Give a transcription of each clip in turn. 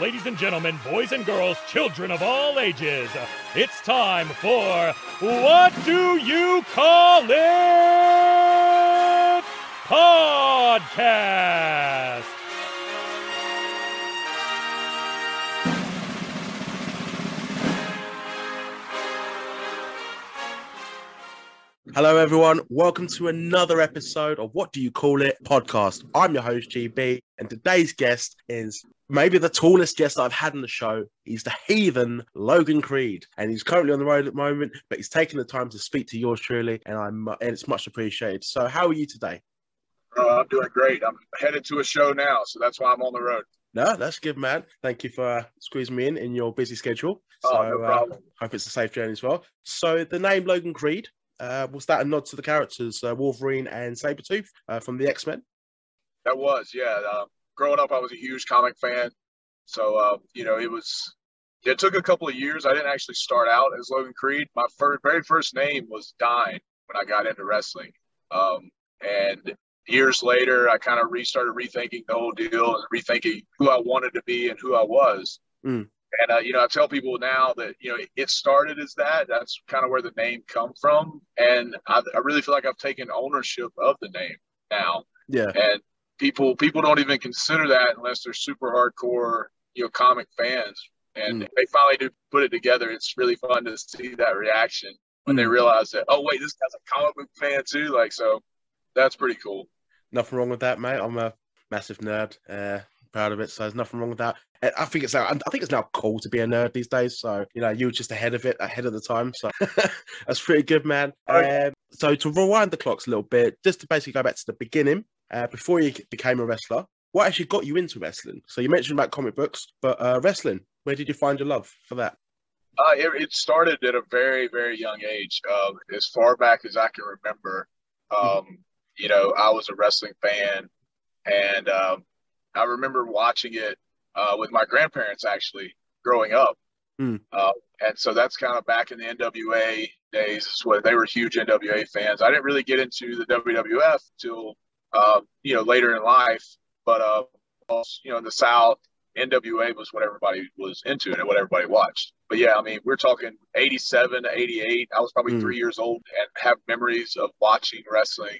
ladies and gentlemen, boys and girls, children of all ages, it's time for What Do You Call It? Podcast. Hello, everyone. Welcome to another episode of What Do You Call It podcast. I'm your host, GB, and today's guest is maybe the tallest guest I've had on the show. He's the heathen Logan Creed, and he's currently on the road at the moment, but he's taking the time to speak to yours truly, and I'm and it's much appreciated. So, how are you today? Uh, I'm doing great. I'm headed to a show now, so that's why I'm on the road. No, that's good, man. Thank you for uh, squeezing me in in your busy schedule. So, Oh, no uh, problem. hope it's a safe journey as well. So, the name Logan Creed. Uh, was that a nod to the characters uh, Wolverine and Sabretooth uh, from the X Men? That was, yeah. Uh, growing up, I was a huge comic fan. So, uh, you know, it was, it took a couple of years. I didn't actually start out as Logan Creed. My first, very first name was Dine when I got into wrestling. Um, and years later, I kind of restarted rethinking the whole deal and rethinking who I wanted to be and who I was. Mm. And, uh, you know, I tell people now that, you know, it started as that. That's kind of where the name come from. And I, I really feel like I've taken ownership of the name now Yeah. and people people don't even consider that unless they're super hardcore you know comic fans and Mm. they finally do put it together it's really fun to see that reaction when they Mm. realize that oh wait this guy's a comic book fan too like so that's pretty cool Nothing wrong with that, mate. I'm a massive nerd. Uh, proud of it. So there's nothing wrong with that. I think it's now. I think it's now cool to be a nerd these days. So you know, you were just ahead of it, ahead of the time. So that's pretty good, man. Um, so to rewind the clocks a little bit, just to basically go back to the beginning, uh, before you became a wrestler, what actually got you into wrestling? So you mentioned about comic books, but uh, wrestling. Where did you find your love for that? uh, it, it started at a very very young age uh, as far back as i can remember um, you know i was a wrestling fan and um, i remember watching it uh, with my grandparents actually growing up Mm. Uh, and so that's kind of back in the NWA days. Is what they were huge NWA fans. I didn't really get into the WWF till uh, you know later in life, but uh, also, you know in the South, NWA was what everybody was into and what everybody watched. But yeah, I mean we're talking '87 to '88. I was probably Mm. three years old and have memories of watching wrestling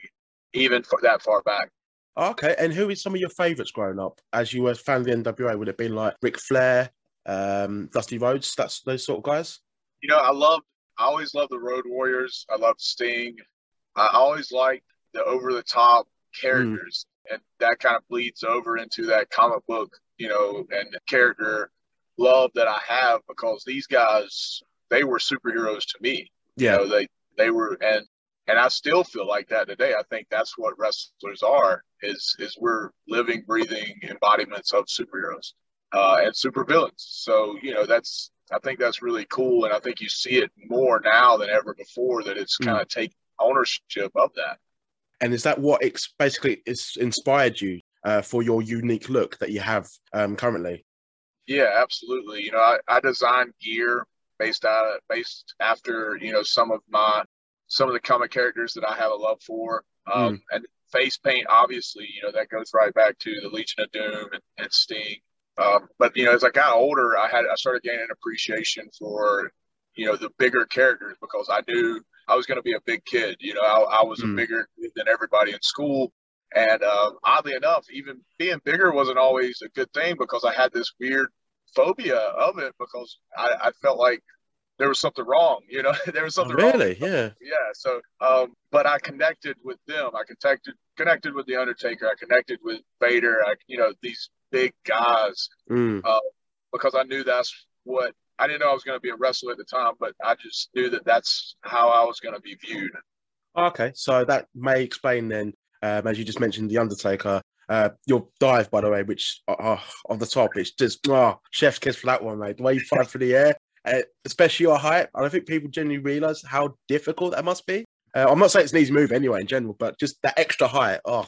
even for that far back. Okay, and who is some of your favourites growing up? As you were a fan of the NWA, would it been like Ric Flair, um, Dusty Rhodes, that's those sort of guys? you know, I love, I always loved the Road Warriors. I loved Sting. I always liked the over the top characters, and that kind of bleeds over into that comic book, you know, and character love that I have because these guys, they were superheroes to me. Yeah, You know, they they were, and and I still feel like that today. I think that's what wrestlers are is is we're living, breathing embodiments of superheroes uh, and supervillains. So you know that's I think that's really cool, and I think you see it more now than ever before that it's Mm. kind of taking ownership of that. And is that what ex- basically is inspired you uh, for your unique look that you have um, currently? Yeah, absolutely. You know, I, I design gear based out of, based after you know some of my some of the comic characters that I have a love for, um, and face paint. Obviously, you know that goes right back to the Legion of Doom and, and Sting. Um, but you know, as I got older, I had I started gaining appreciation for you know the bigger characters because I knew I was going to be a big kid. You know, I, I was Mm. a bigger kid than everybody in school. And uh, oddly enough, even being bigger wasn't always a good thing because I had this weird phobia of it because I, I felt like there was something wrong. You know, there was Oh, something wrong. really? Yeah. Yeah. So, um, but I connected with them. I connected connected with the Undertaker. I connected with Vader. I, you know, these big guys Mm. because I knew that's what I didn't know I was going to be a wrestler at the time, but I just knew that that's how I was going to be viewed. Okay, so that may explain then, um, as you just mentioned, the Undertaker. Uh, your dive, by the way, which uh, on the top, it's just oh, chef's kiss for that one, mate. The way you fly through the air, uh, especially your height. I don't think people genuinely realize how difficult that must be. Uh, I'm not saying it's an easy move anyway in general, but just that extra height. Oh,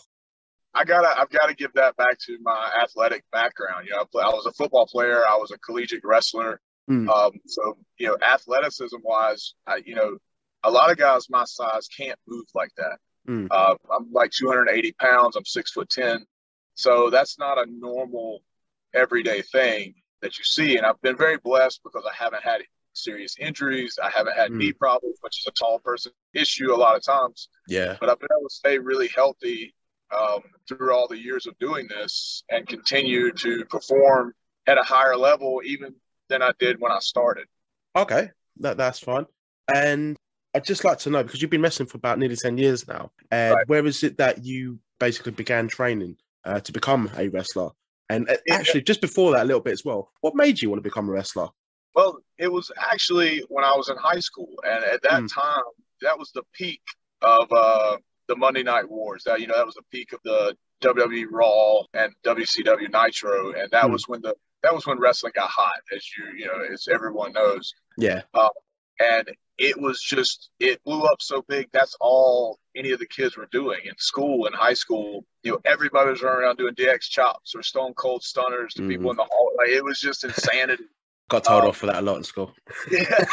I gotta, I've got to give that back to my athletic background. You know, I, play, I was a football player. I was a collegiate wrestler. Mm. Um, so you know, athleticism wise, I, you know, a lot of guys my size can't move like that. Mm. Uh, I'm like 280 pounds. I'm six foot ten. So that's not a normal, everyday thing. that you see. And I've been very blessed because I haven't had serious injuries. I haven't had mm. knee problems, which is a tall person issue a lot of times. Yeah. But I've been able to stay really healthy um, through all the years of doing this and continue to perform at a higher level even than I did when I started. Okay, that that's fine. And I'd just like to know because you've been wrestling for about nearly ten years now. And right. where is it that you basically began training uh, to become a wrestler? And uh, actually, just before that, a little bit as well. What made you want to become a wrestler? Well, it was actually when I was in high school, and at that mm. time, that was the peak of uh, the Monday Night Wars. That you know, that was the peak of the WWE Raw and WCW Nitro, and that mm. was when the that was when wrestling got hot, as you you know, as everyone knows. Yeah. Uh, and it was just it blew up so big. That's all any of the kids were doing in school in high school. You know, everybody was running around doing DX chops or Stone Cold Stunners to mm-hmm. people in the hall. Like it was just insanity. Got told um, off for that a lot in school. Yeah.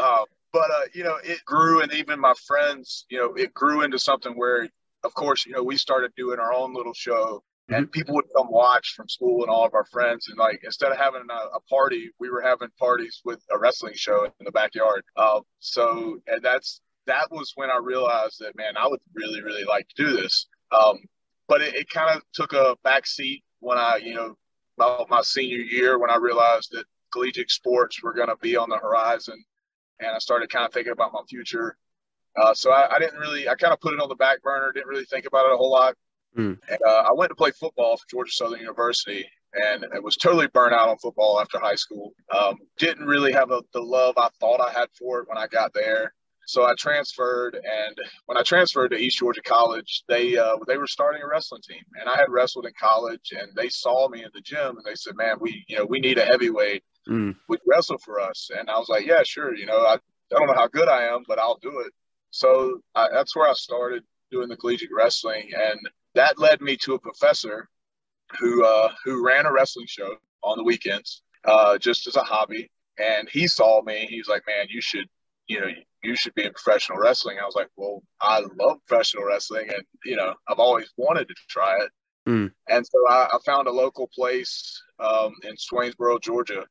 um, but uh, you know, it grew, and even my friends, you know, it grew into something where, of course, you know, we started doing our own little show and people would come watch from school and all of our friends and like instead of having a, a, party we were having parties with a wrestling show in the backyard. Uh, so and that's that was when i realized that man i would really really like to do this. Um, but it, it kind of took a back seat when i you know about my senior year when i realized that collegiate sports were going to be on the horizon and i started kind of thinking about my future. Uh, so I, I didn't really i kind of put it on the back burner didn't really think about it a whole lot Mm. And uh, I went to play football for Georgia Southern University, and it was totally burnt out on football after high school. Um, didn't really have a, the love I thought I had for it when I got there. So I transferred, and when I transferred to East Georgia College, they uh, they were starting a wrestling team, and I had wrestled in college, and they saw me in the gym, and they said, "Man, we you know we need a heavyweight. Mm. Would wrestle for us?" And I was like, "Yeah, sure. You know, I, I don't know how good I am, but I'll do it." So I, that's where I started doing the collegiate wrestling, and that led me to a professor who uh, who ran a wrestling show on the weekends uh, just as a hobby. And he saw me. He was like, "Man, you should, you know, you should be in professional wrestling." I was like, "Well, I love professional wrestling, and you know, I've always wanted to try it." Mm. And so I, I, found a local place um, in Swainsboro, Georgia.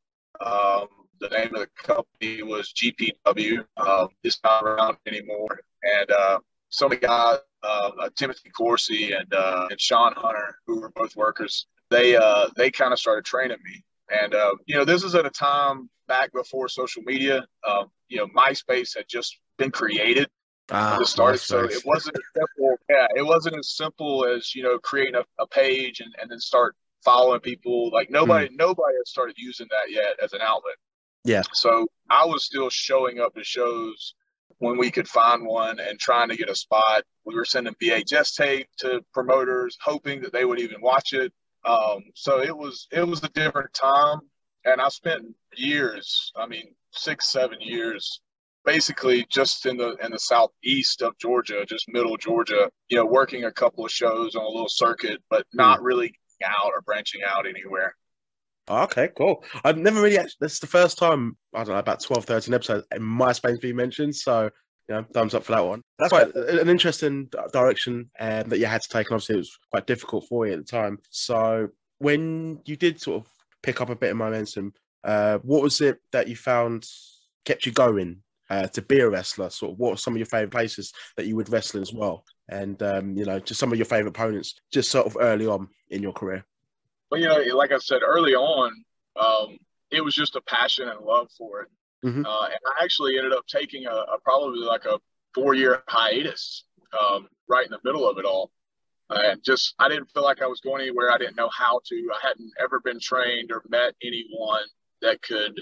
Um, the name of the company was GPW. Um, it's not around anymore. And uh, some guys uh, uh, Timothy Corsi and uh, and Sean Hunter, who were both workers, they uh, they kind of started training me. And uh, you know, this is at a time back before social media. Um, you know, MySpace had just been created ah, to start, so it wasn't as simple. Yeah, it wasn't as simple as you know creating a, a page and, and then start following people. Like nobody mm. nobody had started using that yet as an outlet. Yeah. So I was still showing up to shows when we could find one and trying to get a spot. We were sending VHS tape to promoters, hoping that they would even watch it. Um, so it was it was a different time, and I spent years, I mean six seven years, basically just in the in the southeast of Georgia, just middle Georgia, you know, working a couple of shows on a little circuit, but not really out or branching out anywhere. Okay, cool. I've never really actually, this is the first time, I don't know, about 12, 13 episodes in MySpace being mentioned. So, you know, thumbs up for that one. That's quite an interesting direction um, that you had to take. And obviously, it was quite difficult for you at the time. So, when you did sort of pick up a bit of momentum, uh, what was it that you found kept you going uh, to be a wrestler? Sort of what were some of your favorite places that you would wrestle as well? And, um, you know, just some of your favorite opponents just sort of early on in your career? But you know, like I said early on, um, it was just a passion and love for it. Mm-hmm. Uh, and I actually ended up taking a, a probably like a four year hiatus um, right in the middle of it all. And just, I didn't feel like I was going anywhere. I didn't know how to. I hadn't ever been trained or met anyone that could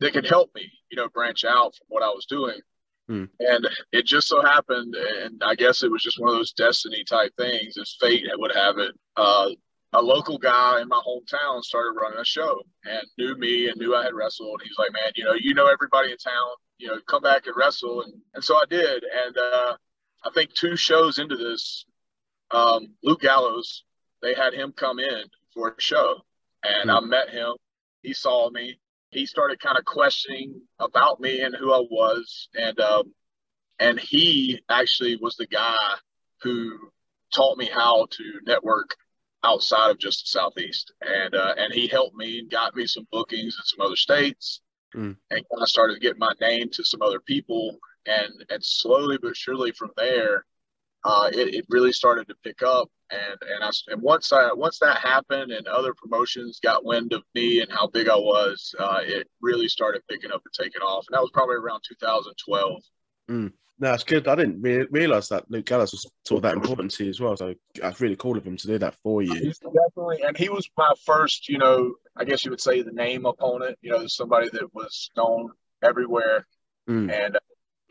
that could help me, you know, branch out from what I was doing. Mm. And it just so happened, and I guess it was just one of those destiny type things, as fate would have it. Uh, a local guy in my hometown started running a show and knew me and knew I had wrestled. And he's like, man, you know, you know everybody in town, you know, come back and wrestle. And, and so I did. And uh, I think two shows into this, um, Luke Gallows, they had him come in for a show. And mm-hmm. I met him. He saw me. He started kind of questioning about me and who I was. And, um, and he actually was the guy who taught me how to network outside of just the southeast, and uh, and he helped me and got me some bookings in some other states, Mm. and kind of started to get my name to some other people, and and slowly but surely from there, uh, it, it really started to pick up, and and I and once I once that happened, and other promotions got wind of me and how big I was, uh, it really started picking up and taking off, and that was probably around 2012. No, it's good. I didn't re- realize that Luke Gallows was sort of that important to you as well. So that's really cool of him to do that for you. He's definitely, and he was my first, you know, I guess you would say the name opponent. You know, somebody that was known everywhere, Mm. and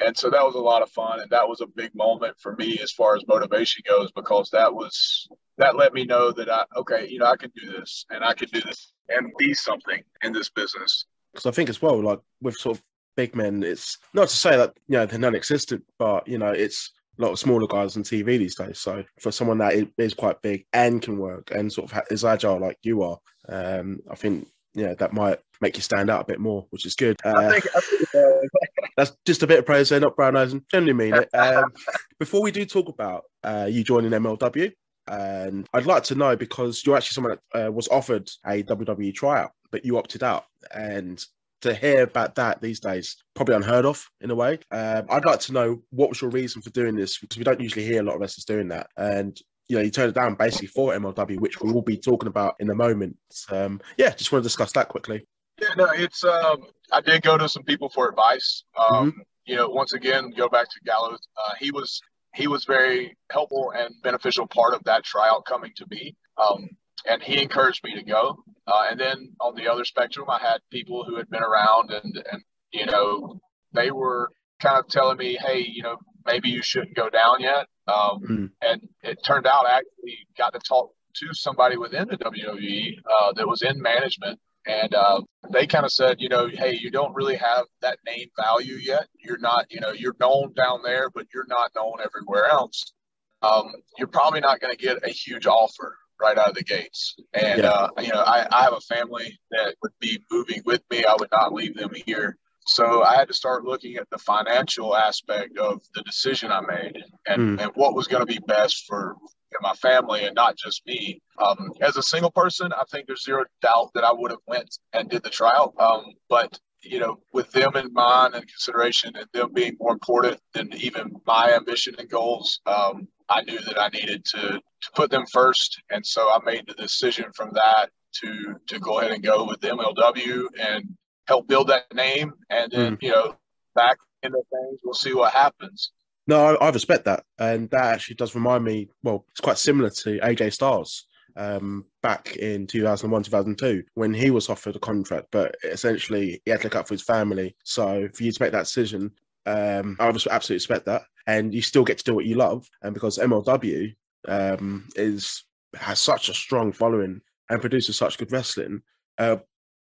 and so that was a lot of fun, and that was a big moment for me as far as motivation goes because that was that let me know that I okay, you know, I can do this, and I can do this, and be something in this business. Because I think as well, like with sort of big men, it's not to say that you know they're non-existent, but you know it's a lot of smaller guys on TV these days. So for someone that is, quite big and can work and sort of is agile like you are, um, I think yeah that might make you stand out a bit more, which is good. I Uh, think, I think uh, that's just a bit of praise there, not brown eyes, and generally mean it. Um, before we do talk about uh, you joining MLW, and I'd like to know because you're actually someone that uh, was offered a WWE tryout, but you opted out, and to hear about that these days probably unheard of in a way. Um, I'd like to know what was your reason for doing this because we don't usually hear a lot of wrestlers doing that, and you know you turned it down basically for MLW, which we will be talking about in a moment. Um, yeah, just want to discuss that quickly. Yeah, no, it's um I did go to some people for advice. Um, you know, once again, go back to Gallows. Uh, he was he was very helpful and beneficial part of that tryout coming to me. Um, and he encouraged me to go. Uh, and then on the other spectrum, I had people who had been around and and you know they were kind of telling me, hey, you know, maybe you shouldn't go down yet. Um, Mm. And it turned out I actually got to talk to somebody within the WWE uh, that was in management and uh, they kind of said, you know, hey, you don't really have that name value yet. You're not, you know, you're known down there, but you're not known everywhere else. Um, you're probably not going to get a huge offer right out of the gates. And, Yeah. uh, you know, I, I have a family that would be moving with me. I would not leave them here. So I had to start looking at the financial aspect of the decision I made and, and what was going to be best for my family and not just me. Um, as a single person, I think there's zero doubt that I would have went and did the trial. Um, but you know, with them in mind and consideration, and them being more important than even my ambition and goals, um, I knew that I needed to to put them first, and so I made the decision from that to to go ahead and go with the MLW and help build that name, and then you know, back into things, we'll see what happens. No, I, I respect that, and that actually does remind me. Well, it's quite similar to AJ Styles um, back in 2001, 2002, when he was offered a contract, but essentially he had to look out for his family. So for you to make that decision, um, I absolutely respect that, and you still get to do what you love, and because MLW um, is has such a strong following and produces such good wrestling. Uh,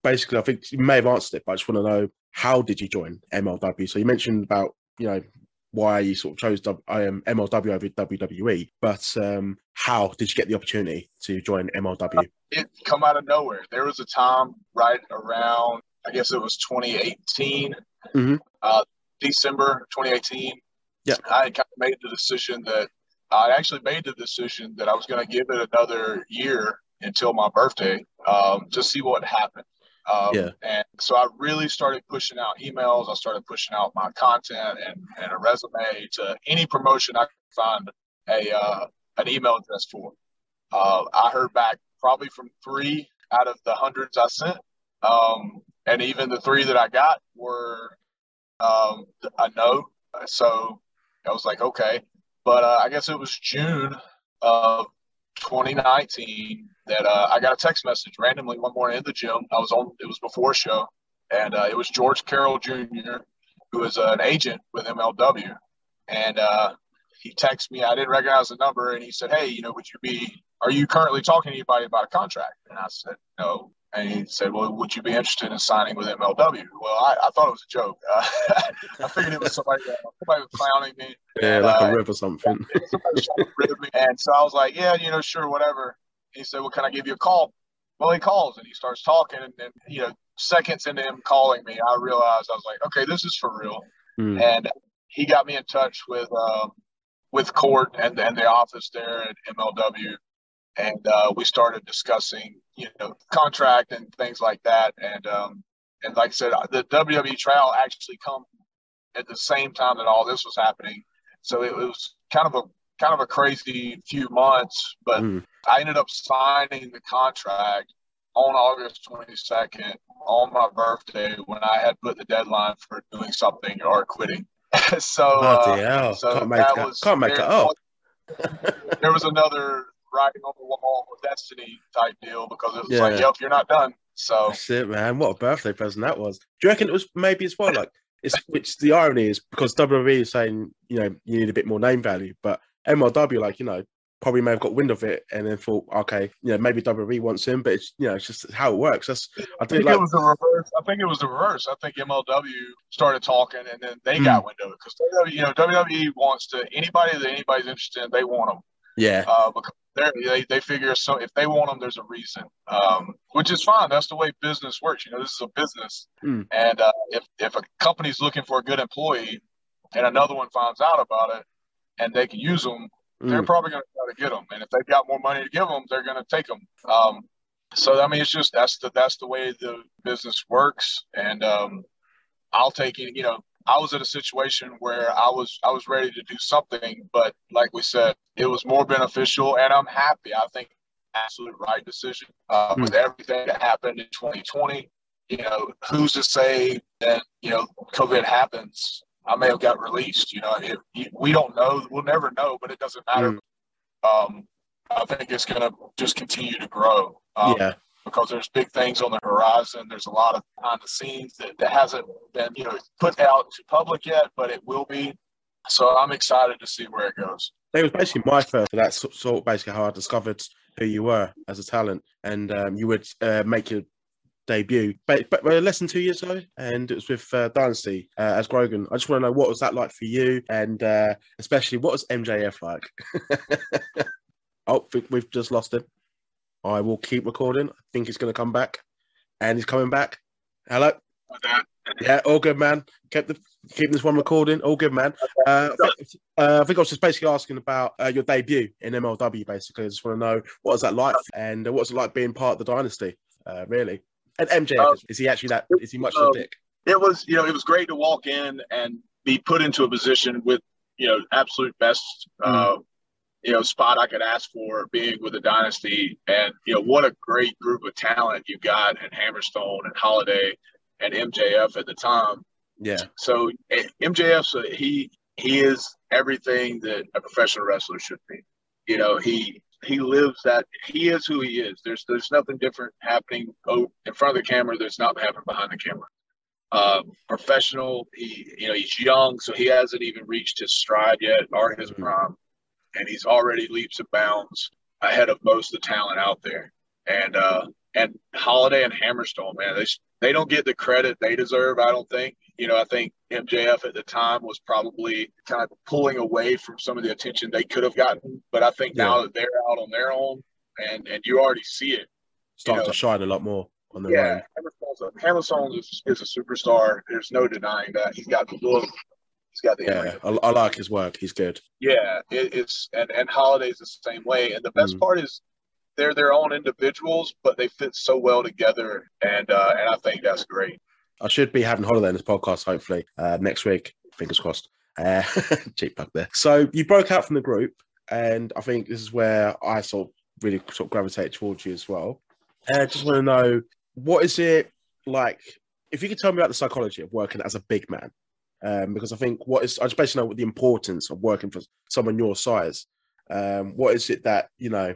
basically, I think you may have answered it, but I just want to know how did you join MLW? So you mentioned about you know why you sort of chose um, MLW over WWE, but um, how did you get the opportunity to join MLW? it come out of nowhere. There was a time right around, I guess it was 2018, Mhm. uh, December 2018. Yeah. I kind of made the decision that I actually made the decision that I was going to give it another year until my birthday um, to see what happened. Um, Yeah. And so I really started pushing out emails. I started pushing out my content and, and a resume to any promotion I could find a uh, an email address for. Uh, I heard back probably from three out of the hundreds I sent. Um, and even the three that I got were um, a no. So I was like, okay. But uh, I guess it was June of 2019 that uh, I got a text message randomly one morning in the gym. I was on, it was before a show, and uh, it was George Carroll Jr., who is an agent with MLW. And uh, he texted me, I didn't recognize the number, and he said, Hey, you know, would you be, are you currently talking to anybody about a contract? And I said, No. And he said, Well, would you be interested in signing with MLW? Well, I, I thought it was a joke. Uh, I figured it was somebody, uh, somebody was clowning me. Yeah, And, like uh, a rib or something. somebody was trying to rib me. And so I was like, Yeah, you know, sure, whatever. He said, Well, can I give you a call? Well, he calls and he starts talking. And then, you know, seconds into him calling me, I realized I was like, Okay, this is for real Mm. and he got me in touch with um, with Court and and the office there at MLW, and uh, we started discussing, you know, contract and things like that. And um, and like I said, the WWE trial actually come at the same time that all this was happening, so it was kind of a kind of a crazy few months. But mm. I ended up signing the contract on August 22nd on my birthday when I had put the deadline for doing something or quitting. so, uh, so that was, can't make it up. there was another writing on the wall of destiny type deal because it was yeah. like, yep, you're not done. So that's it, man. What a birthday present that was. Do you reckon it was maybe as well? Like, it's which the irony is because WWE is saying, you know, you need a bit more name value, but MLW, like, you know, probably may have got wind of it and then thought, okay, you know, maybe WWE wants him, but it's you know, it's just how it works. That's I think, I think like, it was the reverse. I think it was the reverse. I think MLW started talking and then they mm. got wind of it because you know WWE wants to anybody that anybody's interested in, they want them. Yeah. Uh, because they they figure so if they want them, there's a reason, um, which is fine. That's the way business works. You know, this is a business, mm. and uh, if if a company's looking for a good employee, and another one finds out about it, and they can use them, they're mm. probably going to try to get them. And if they've got more money to give them, they're going to take them. Um, so I mean, it's just that's the that's the way the business works. And um, I'll take it. You know, I was in a situation where I was I was ready to do something, but like we said, it was more beneficial, and I'm happy. I think absolute right decision uh, mm. with everything that happened in 2020. You know, who's to say that you know COVID happens I may have got released. You know, if, we don't know. We'll never know, but it doesn't matter. Mm. Um, I think it's going to just continue to grow. Um, yeah. Because there's big things on the horizon. There's a lot of behind the scenes that, that hasn't been, you know, put out to public yet, but it will be. So I'm excited to see where it goes. It was basically my first. That's sort of basically how I discovered who you were as a talent, and um, you would uh, make your debut, but, but less than two years ago, and it was with uh, Dynasty uh, as Grogan. I just want to know what was that like for you, and uh, especially what was MJF like? oh, we've just lost him. I will keep recording. I think he's going to come back, and he's coming back. Hello. Yeah, all good, man. Kept the keeping this one recording. All good, man. Uh, uh, I think I was just basically asking about uh, your debut in MLW. Basically, I just want to know what was that like, and what was it like being part of the dynasty. Uh, really. And MJ, um, is he actually that? Is he much um, of a dick? It was, you know, it was great to walk in and be put into a position with, you know, absolute best, mm. You know, spot I could ask for being with the dynasty. And, you know, what a great group of talent you got in Hammerstone and Holliday and MJF at the time. Yeah. So MJF, so he, he is everything that a professional wrestler should be. You know, he he lives that he is who he is. There's there's nothing different happening in front of the camera that's not happening behind the camera. Uh, professional, he you know he's young, so he hasn't even reached his stride yet or his mm-hmm. prime, and he's already leaps and bounds ahead of most of the talent out there. And uh, and Holliday and Hammerstone, man, they they don't get the credit they deserve. I don't think. You know, I think MJF at the time was probably kind of pulling away from some of the attention they could have gotten. But I think yeah. now that they're out on their own, and and you already see it, start you know, to shine a lot more on the yeah. Hammerstone is, is a superstar. There's no denying that. He's got the look. He's got the yeah. I, I, like his work. He's good. Yeah, it, it's and and Holliday's the same way. And the best mm. part is they're their own individuals, but they fit so well together, and uh, and I think that's great. I should be having Holliday in this podcast hopefully uh, next week. Fingers crossed. Uh, cheap bug there. So you broke out from the group, and I think this is where I sort of really sort of gravitate towards you as well. And I just want to know what is it like? If you could tell me about the psychology of working as a big man, um, because I think what is I just basically know what the importance of working for someone your size. Um, what is it that you know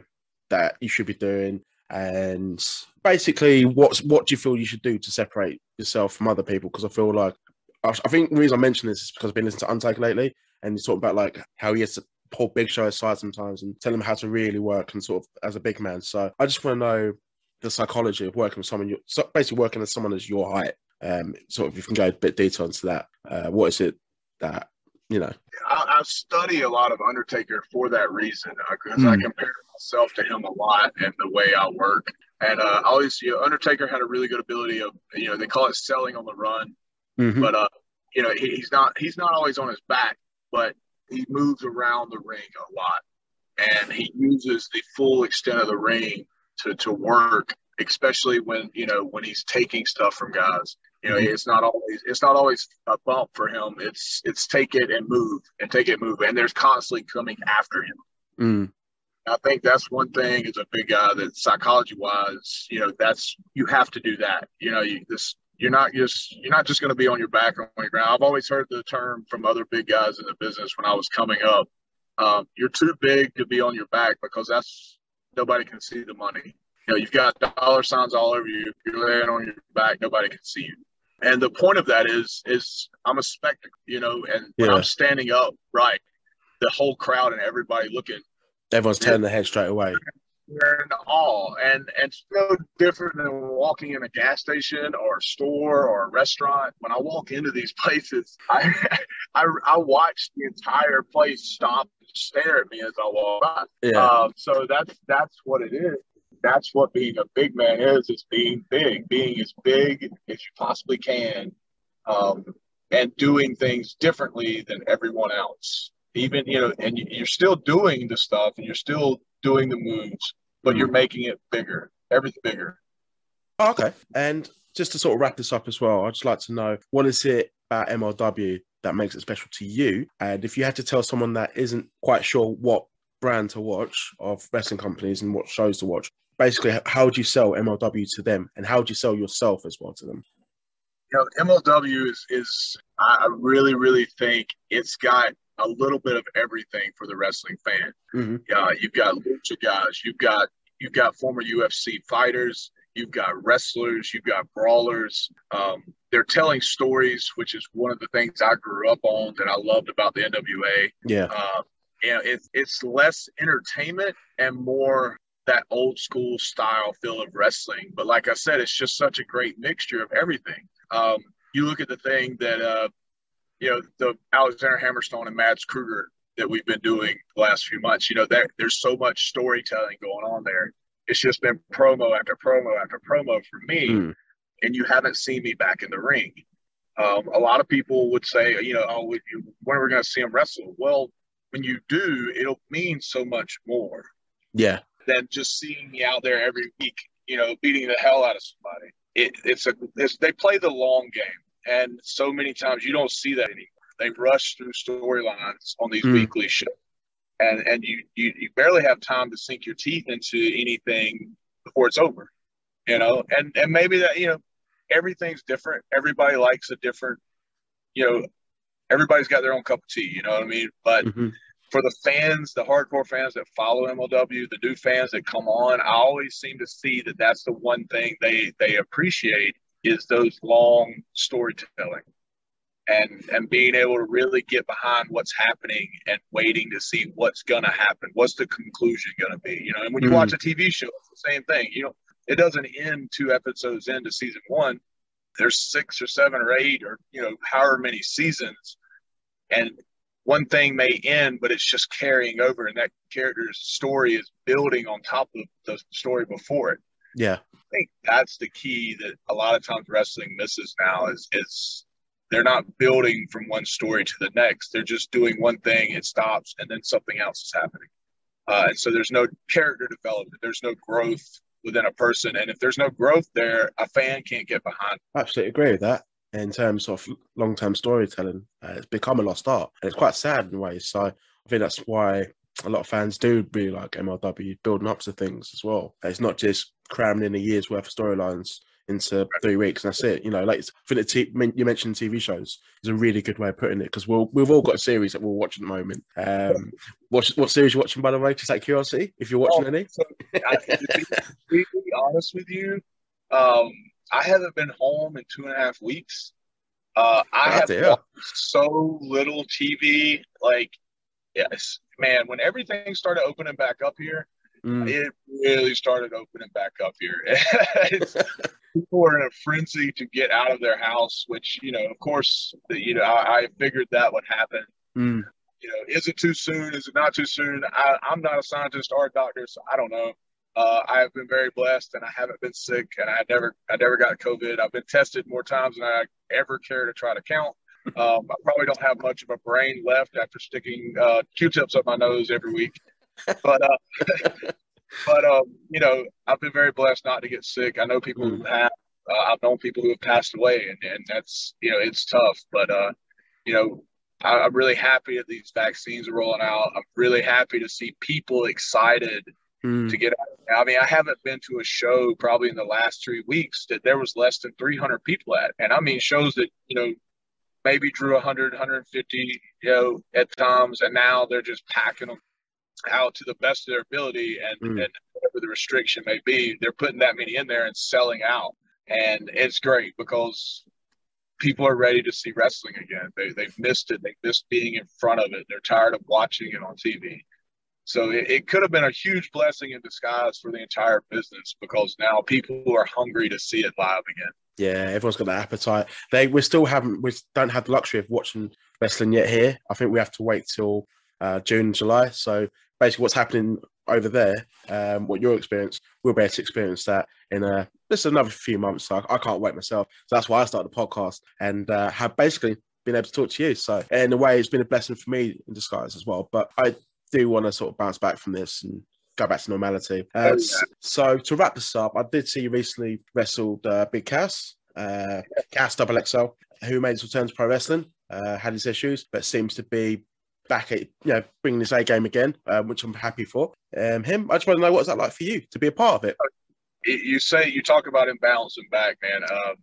that you should be doing, and basically, what's what do you feel you should do to separate yourself from other people? Because I feel like I think the reason I mention this is because I've been listening to Undertaker lately, and he's talking about like how he has to pull Big Show aside sometimes and tell him how to really work and sort of as a big man. So I just want to know the psychology of working with someone, so basically working with someone as your height. Um, sort of, if you can go a bit deeper into that. Uh, what is it that you know? I, I study a lot of Undertaker for that reason because uh, mm. I compare myself to him a lot and the way I work. And uh, always, you know, Undertaker had a really good ability of, you know, they call it selling on the run, mm-hmm. but uh, you know, he, he's not he's not always on his back, but he moves around the ring a lot. and he uses the full extent of the ring to to work, especially when you know when he's taking stuff from guys. You know, mm-hmm. it's not always it's not always a bump for him. It's it's take it and move and take it move, and there's constantly coming after him. Mm. I think that's one thing as a big guy that psychology wise, you know, that's you have to do that. You know, you this you're not just you're not just going to be on your back on your ground. I've always heard the term from other big guys in the business when I was coming up. Um, you're too big to be on your back because that's nobody can see the money. You know, you've got dollar signs all over you. If you're laying on your back, nobody can see you. And the point of that is, is I'm a spectacle, you know, and when I'm standing up, right, the whole crowd and everybody looking, everyone's turning their head straight away. We're in awe, and and it's no different than walking in a gas station or a store or a restaurant. When I walk into these places, I I, I watch the entire place stop and stare at me as I walk by. Yeah. Um, so that's that's what it is that's what being a big man is is being big being as big as you possibly can um, and doing things differently than everyone else. Even you know and you're still doing the stuff and you're still doing the moves but you're making it bigger everything bigger. Okay. And just to sort of wrap this up as well i'd just like to know what is it about mlw that makes it special to you? And if you had to tell someone that isn't quite sure what brand to watch of wrestling companies and what shows to watch basically how would you sell MLW to them and how would you sell yourself as well to them? You know, MLW is is I really really think it's got a little bit of everything for the wrestling fan. Mm-hmm. Uh, you've got lucha guys, you've got you've got former UFC fighters, you've got wrestlers, you've got brawlers. Um, they're telling stories, which is one of the things I grew up on that I loved about the NWA. Yeah. Uh, you know, it's it's less entertainment and more that old school style feel of wrestling. But like I said, it's just such a great mixture of everything. Um, you look at the thing that, uh, you know, the Alexander Hammerstone and Mads Krügger that we've been doing the last few months, you know, there, there's so much storytelling going on there. It's just been promo after promo after promo for me. Mm. And you haven't seen me back in the ring. Um, a lot of people would say, you know, oh, when are we going to see him wrestle? Well, when you do, it'll mean so much more. Yeah than just seeing me out there every week, you know, beating the hell out of somebody. It, it's a it's, they play the long game, and so many times you don't see that anymore. They rush through storylines on these mm. weekly shows, and and you, you you barely have time to sink your teeth into anything before it's over, you know. And and maybe that you know everything's different. Everybody likes a different, you know, everybody's got their own cup of tea. You know what I mean? But mm-hmm for the fans, the hardcore fans that follow MLW, the new fans that come on, I always seem to see that that's the one thing they they appreciate is those long storytelling and and being able to really get behind what's happening and waiting to see what's gonna happen. What's the conclusion gonna be? You know, and when you mm-hmm. watch a TV show, it's the same thing. You know, it doesn't end two episodes into season one. There's six or seven or eight or you know, however many seasons. And one thing may end, but it's just carrying over, and that character's story is building on top of the story before it. Yeah, I think that's the key that a lot of times wrestling misses now is is they're not building from one story to the next. They're just doing one thing, it stops, and then something else is happening. Uh, and so there's no character development. There's no growth within a person, and if there's no growth there, a fan can't get behind. Absolutely agree with that in terms of long term storytelling. Uh, it's become a lost art, and it's quite sad in ways. So I think that's why a lot of fans do really like MLW building up to things as well. It's not just cramming in a year's worth of storylines into three weeks and that's it. You know, like I think the t- you mentioned TV shows is a really good way of putting it because we'll we've all got a series that we'll watch at the moment. Um, what what series you watching by the way? Just like curiosity, if you're watching oh, any. So, I, to be, to be honest with you, um, I haven't been home in two and a half weeks. Uh, I have so little TV. Like, yes, man, when everything started opening back up here, mm. it really started opening back up here. people are in a frenzy to get out of their house, which, you know, of course, you know, I, I figured that would happen. Mm. You know, is it too soon? Is it not too soon? I, I'm not a scientist or a doctor, so I don't know. Uh, I have been very blessed, and I haven't been sick, and I never, I never got COVID. I've been tested more times than I ever care to try to count. Um, I probably don't have much of a brain left after sticking uh, Q-tips up my nose every week. but uh, but um, you know, I've been very blessed not to get sick. I know people mm. who have. Uh, I've known people who have passed away, and, and that's you know it's tough. But uh, you know, I, am really happy that these vaccines are rolling out. I'm really happy to see people excited mm. to get out. I mean, I haven't been to a show probably in the last three weeks that there was less than 300 people at, and I mean shows that you know maybe drew 100, 150, you know, at times, and now they're just packing them out to the best of their ability, and, mm. and whatever the restriction may be, they're putting that many in there and selling out, and it's great because people are ready to see wrestling again. They they've missed it. They missed being in front of it. They're tired of watching it on TV. So it, it, could have been a huge blessing in disguise for the entire business because now people are hungry to see it live again. Yeah, everyone's got that appetite. They we still haven't we don't have the luxury of watching wrestling yet here. I think we have to wait till uh, June July. So basically, what's happening over there, um, what your experience, we'll be able to experience that in a is another few months. So I, I, can't wait myself. So that's why I started the podcast and uh, have basically been able to talk to you. So in a way, it's been a blessing for me in disguise as well. But I do want to sort of bounce back from this and go back to normality. Uh, oh, yeah. So to wrap this up, I did see you recently wrestled uh, Big Cass, uh, Cass Double XL, who made his return to pro wrestling. Uh, had his issues, but seems to be back at you know bringing his A game again, um, which I'm happy for. Um, him, I just want to know what's that like for you to be a part of it. You say you talk about him bouncing back, man. Um,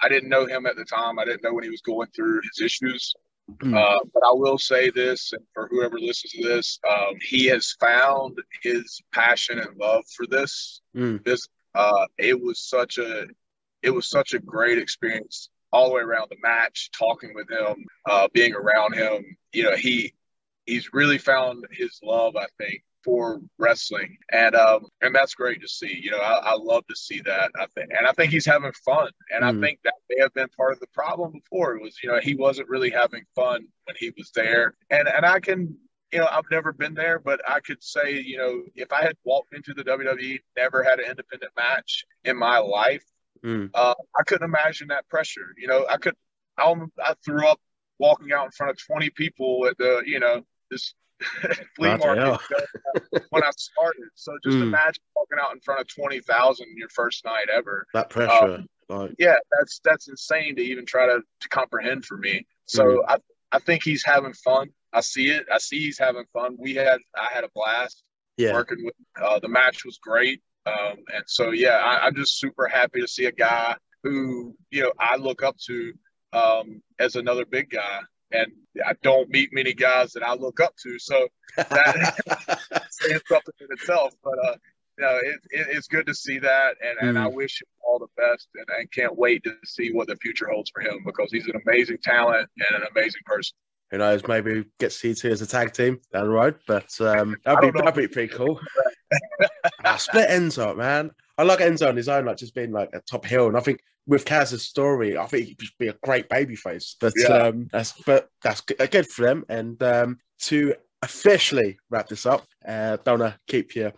I didn't know him at the time. I didn't know when he was going through his issues. Mm. Uh, but I will say this, and for whoever listens to this, um, he has found his passion and love for this. Mm. This uh, it was such a it was such a great experience all the way around the match, talking with him, uh, being around him. You know, he he's really found his love, I think, for wrestling, and um, and that's great to see. You know, I, I love to see that. I think, and I think he's having fun, and mm. I think that may have been part of the problem before. It was, you know, he wasn't really having fun when he was there, and and I can. You know, I've never been there, but I could say, you know, if I had walked into the WWE, never had an independent match in my life, mm. uh, I couldn't imagine that pressure. You know, I could, I, I threw up walking out in front of 20 people at the, you know, this flea market when I started. So just mm. imagine walking out in front of twenty thousand your first night ever. That pressure. Um, like... Yeah, that's that's insane to even try to, to comprehend for me. So mm. I I think he's having fun. I see it. I see he's having fun. We had I had a blast. Yeah. Working with uh, the match was great. Um, and so yeah, I, I'm just super happy to see a guy who you know I look up to um, as another big guy and I don't meet many guys that I look up to. So that saying something in itself. But uh, you know, it, it, it's good to see that, and, mm. and I mm. wish him all the best, and, and can't wait to see what the future holds for him because he's an amazing talent and an amazing person. Who knows? Maybe get CT as a tag team down the road, but um, that'd be that'd be pretty cool. ah, split Enzo, man. I like Enzo on his own, like just being like a top heel, and I think with Cass's story, I think he'd just be a great babyface. But yeah. um, that's but that's uh, good for them. And um, to officially wrap this up, uh, don't want to keep your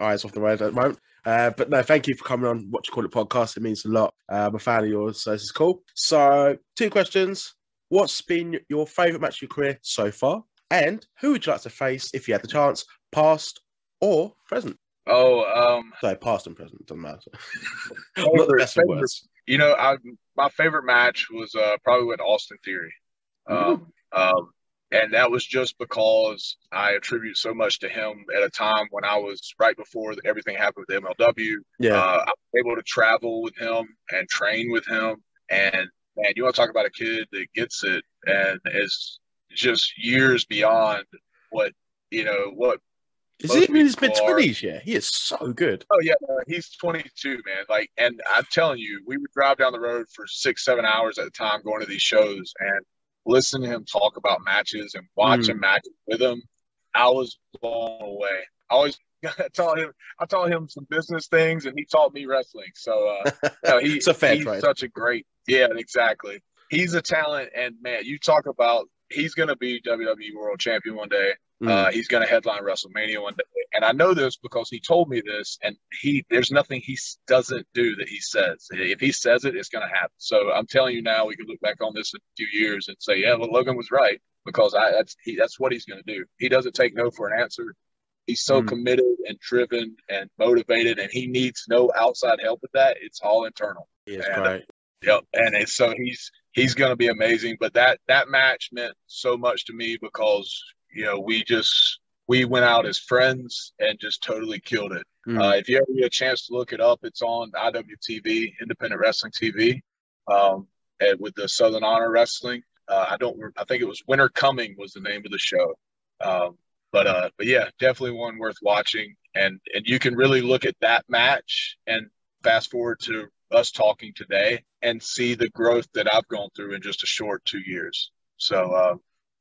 eyes off the road at the moment. Uh, but no, thank you for coming on What You Call It podcast. It means a lot. Uh, I'm a fan of yours, so this is cool. So, two questions. What's been your favourite match of your career so far? And who would you like to face if you had the chance, past or present? Oh, um, sorry, past and present doesn't matter. Not the best favorite, words. You know, I my favorite match was uh, probably with Austin Theory, um, um, and that was just because I attribute so much to him at a time when I was right before everything happened with MLW. Yeah, uh, I was able to travel with him and train with him, and man, you want to talk about a kid that gets it and is just years beyond what you know what is he in his mid twenties? Yeah, he is so good. Oh yeah, he's twenty two, man. Like, and I'm telling you, we would drive down the road for six, seven hours at a time going to these shows and listen to him talk about matches and watching mm. matches with him. I was blown away. I always I taught him I taught him some business things and he taught me wrestling. So uh know, he, he's trade. such a great yeah, exactly. He's a talent and man, you talk about he's gonna be WWE world champion one day. Mm. Uh, he's going to headline WrestleMania one day, and I know this because he told me this. And he, there's nothing he doesn't do that he says. If he says it, it's going to happen. So I'm telling you now, we can look back on this in a few years and say, yeah, well, Logan was right because I, that's he, that's what he's going to do. He doesn't take no for an answer. He's so Mm. committed and driven and motivated, and he needs no outside help with that. It's all internal. Is And, great. Yep, and it's, so he's he's going to be amazing. But that that match meant so much to me because you know we just we went out as friends and just totally killed it. Mm. Uh, if you ever get a chance to look it up, it's on IWTV, Independent Wrestling TV, um, and with the Southern Honor Wrestling. Uh, I don't. I think it was Winter Coming was the name of the show. Um, but uh, but yeah, definitely one worth watching. And and you can really look at that match and fast forward to us talking today and see the growth that I've gone through in just a short two years. So uh,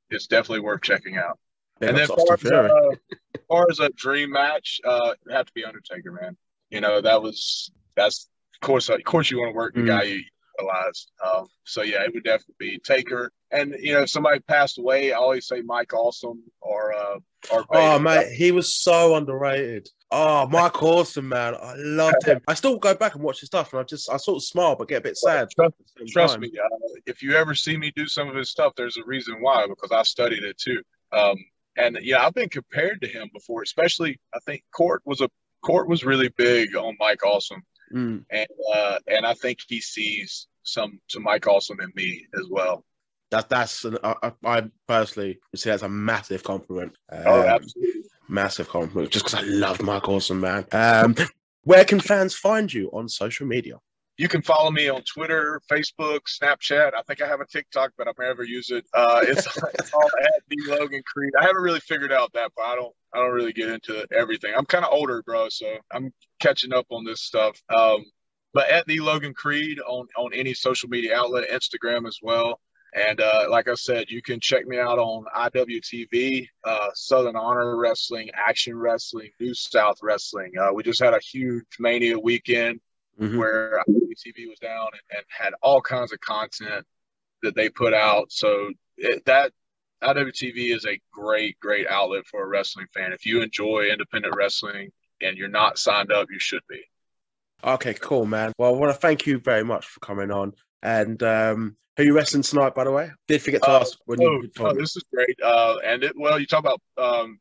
it's definitely worth checking out. And then far as, uh, far as a dream match, uh, it'd have to be Undertaker, man. You know, that was that's of course of course you want to work the Mm. guy you idolize. Um, so yeah, it would definitely be Taker. And you know, if somebody passed away, I always say Mike Awesome or uh or Oh mate, he was so underrated. Oh, Mike Awesome, man, I loved him. I still go back and watch his stuff, and I just I sort of smile but get a bit sad. Trust, at the same trust me, uh, if you ever see me do some of his stuff, there's a reason why because I studied it too. Um, and yeah, I've been compared to him before, especially I think Court was a Court was really big on Mike Awesome. Mm. and uh, and I think he sees some some Mike Awesome in me as well. That that's an, I, I personally would say that's a massive compliment. Oh, Um, absolutely. Massive compliment, just because I love Mark Awesome, man. Um, where can fans find you on social media? You can follow me on Twitter, Facebook, Snapchat. I think I have a TikTok, but I've never used it. Uh, it's, it's all at D Logan Creed. I haven't really figured out that, but I don't I don't really get into everything. I'm kind of older, bro, so I'm catching up on this stuff. Um, but at the Logan Creed on on any social media outlet, Instagram as well. And uh, like I said, you can check me out on IWTV, uh, Southern Honor Wrestling, Action Wrestling, New South Wrestling. Uh, we just had a huge Mania weekend Mhm. where IWTV was down and, and had all kinds of content that they put out. So it, that IWTV is a great, great outlet for a wrestling fan. If you enjoy independent wrestling and you're not signed up, you should be. Okay, cool, man. Well, I want to thank you very much for coming on. And um, who you wrestling tonight, by the way? Did forget to Uh, ask when Oh, you oh, this is great. Uh, and it, well, you talk about, um,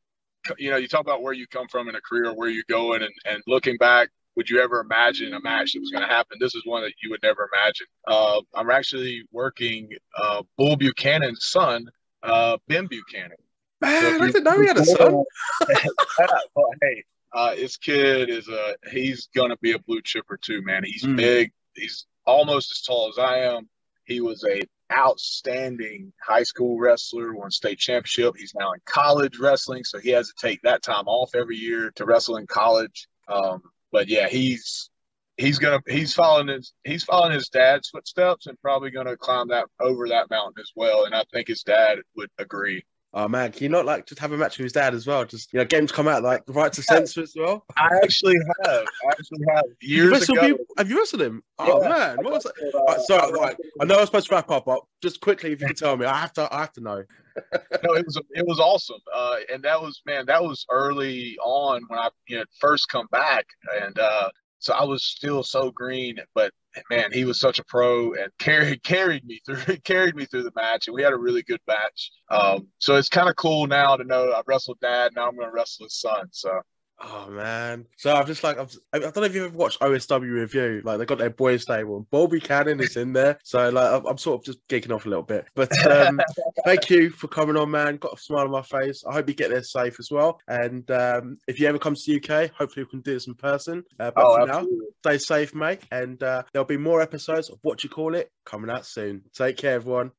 you know, you talk about where you come from in a career, where you're going, and, and looking back, would you ever imagine a match that was going to happen? This is one that you would never imagine. Uh, I'm actually working uh, Bull Buchanan's son, uh, Ben Buchanan. Man, So I didn't know he had a son. well, hey, uh, his kid is a he's gonna be a blue chipper too, man. He's Mm. big. He's almost as tall as I am. He was a outstanding high school wrestler, won state championship. He's now in college wrestling, so he has to take that time off every year to wrestle in college. Um, but yeah, he's he's gonna he's following his he's following his dad's footsteps and probably gonna climb that over that mountain as well. And I think his dad would agree. Oh man, can you not like just have a match with his dad as well? Just you know, games come out like right to censor as well. I actually have. I actually have years ago. Have you wrestled him? Oh Yeah. man, what was that? Uh, Right, sorry, right. I know I was supposed to wrap up, but just quickly, if you could tell me, I have to, I have to know. no, it was it was awesome, uh, and that was man, that was early on when I you know first come back, and uh, so I was still so green, but man, he was such a pro and carried carried me through carried me through the match, and we had a really good match. Um, so it's kind of cool now to know I've wrestled dad, now I'm going to wrestle his son. So Oh man, so I'm just like, I'm, I don't know if you've ever watched OSW review. Like they got their boys stable, and Bobby Cannon is in there. So like, I'm, I'm sort of just geeking off a little bit. But um, thank you for coming on, man. Got a smile on my face. I hope you get there safe as well. And um, if you ever come to the UK, hopefully we can do this in person. Uh, but oh, for now, stay safe, mate. And uh, there'll be more episodes of what you call it coming out soon. Take care, everyone.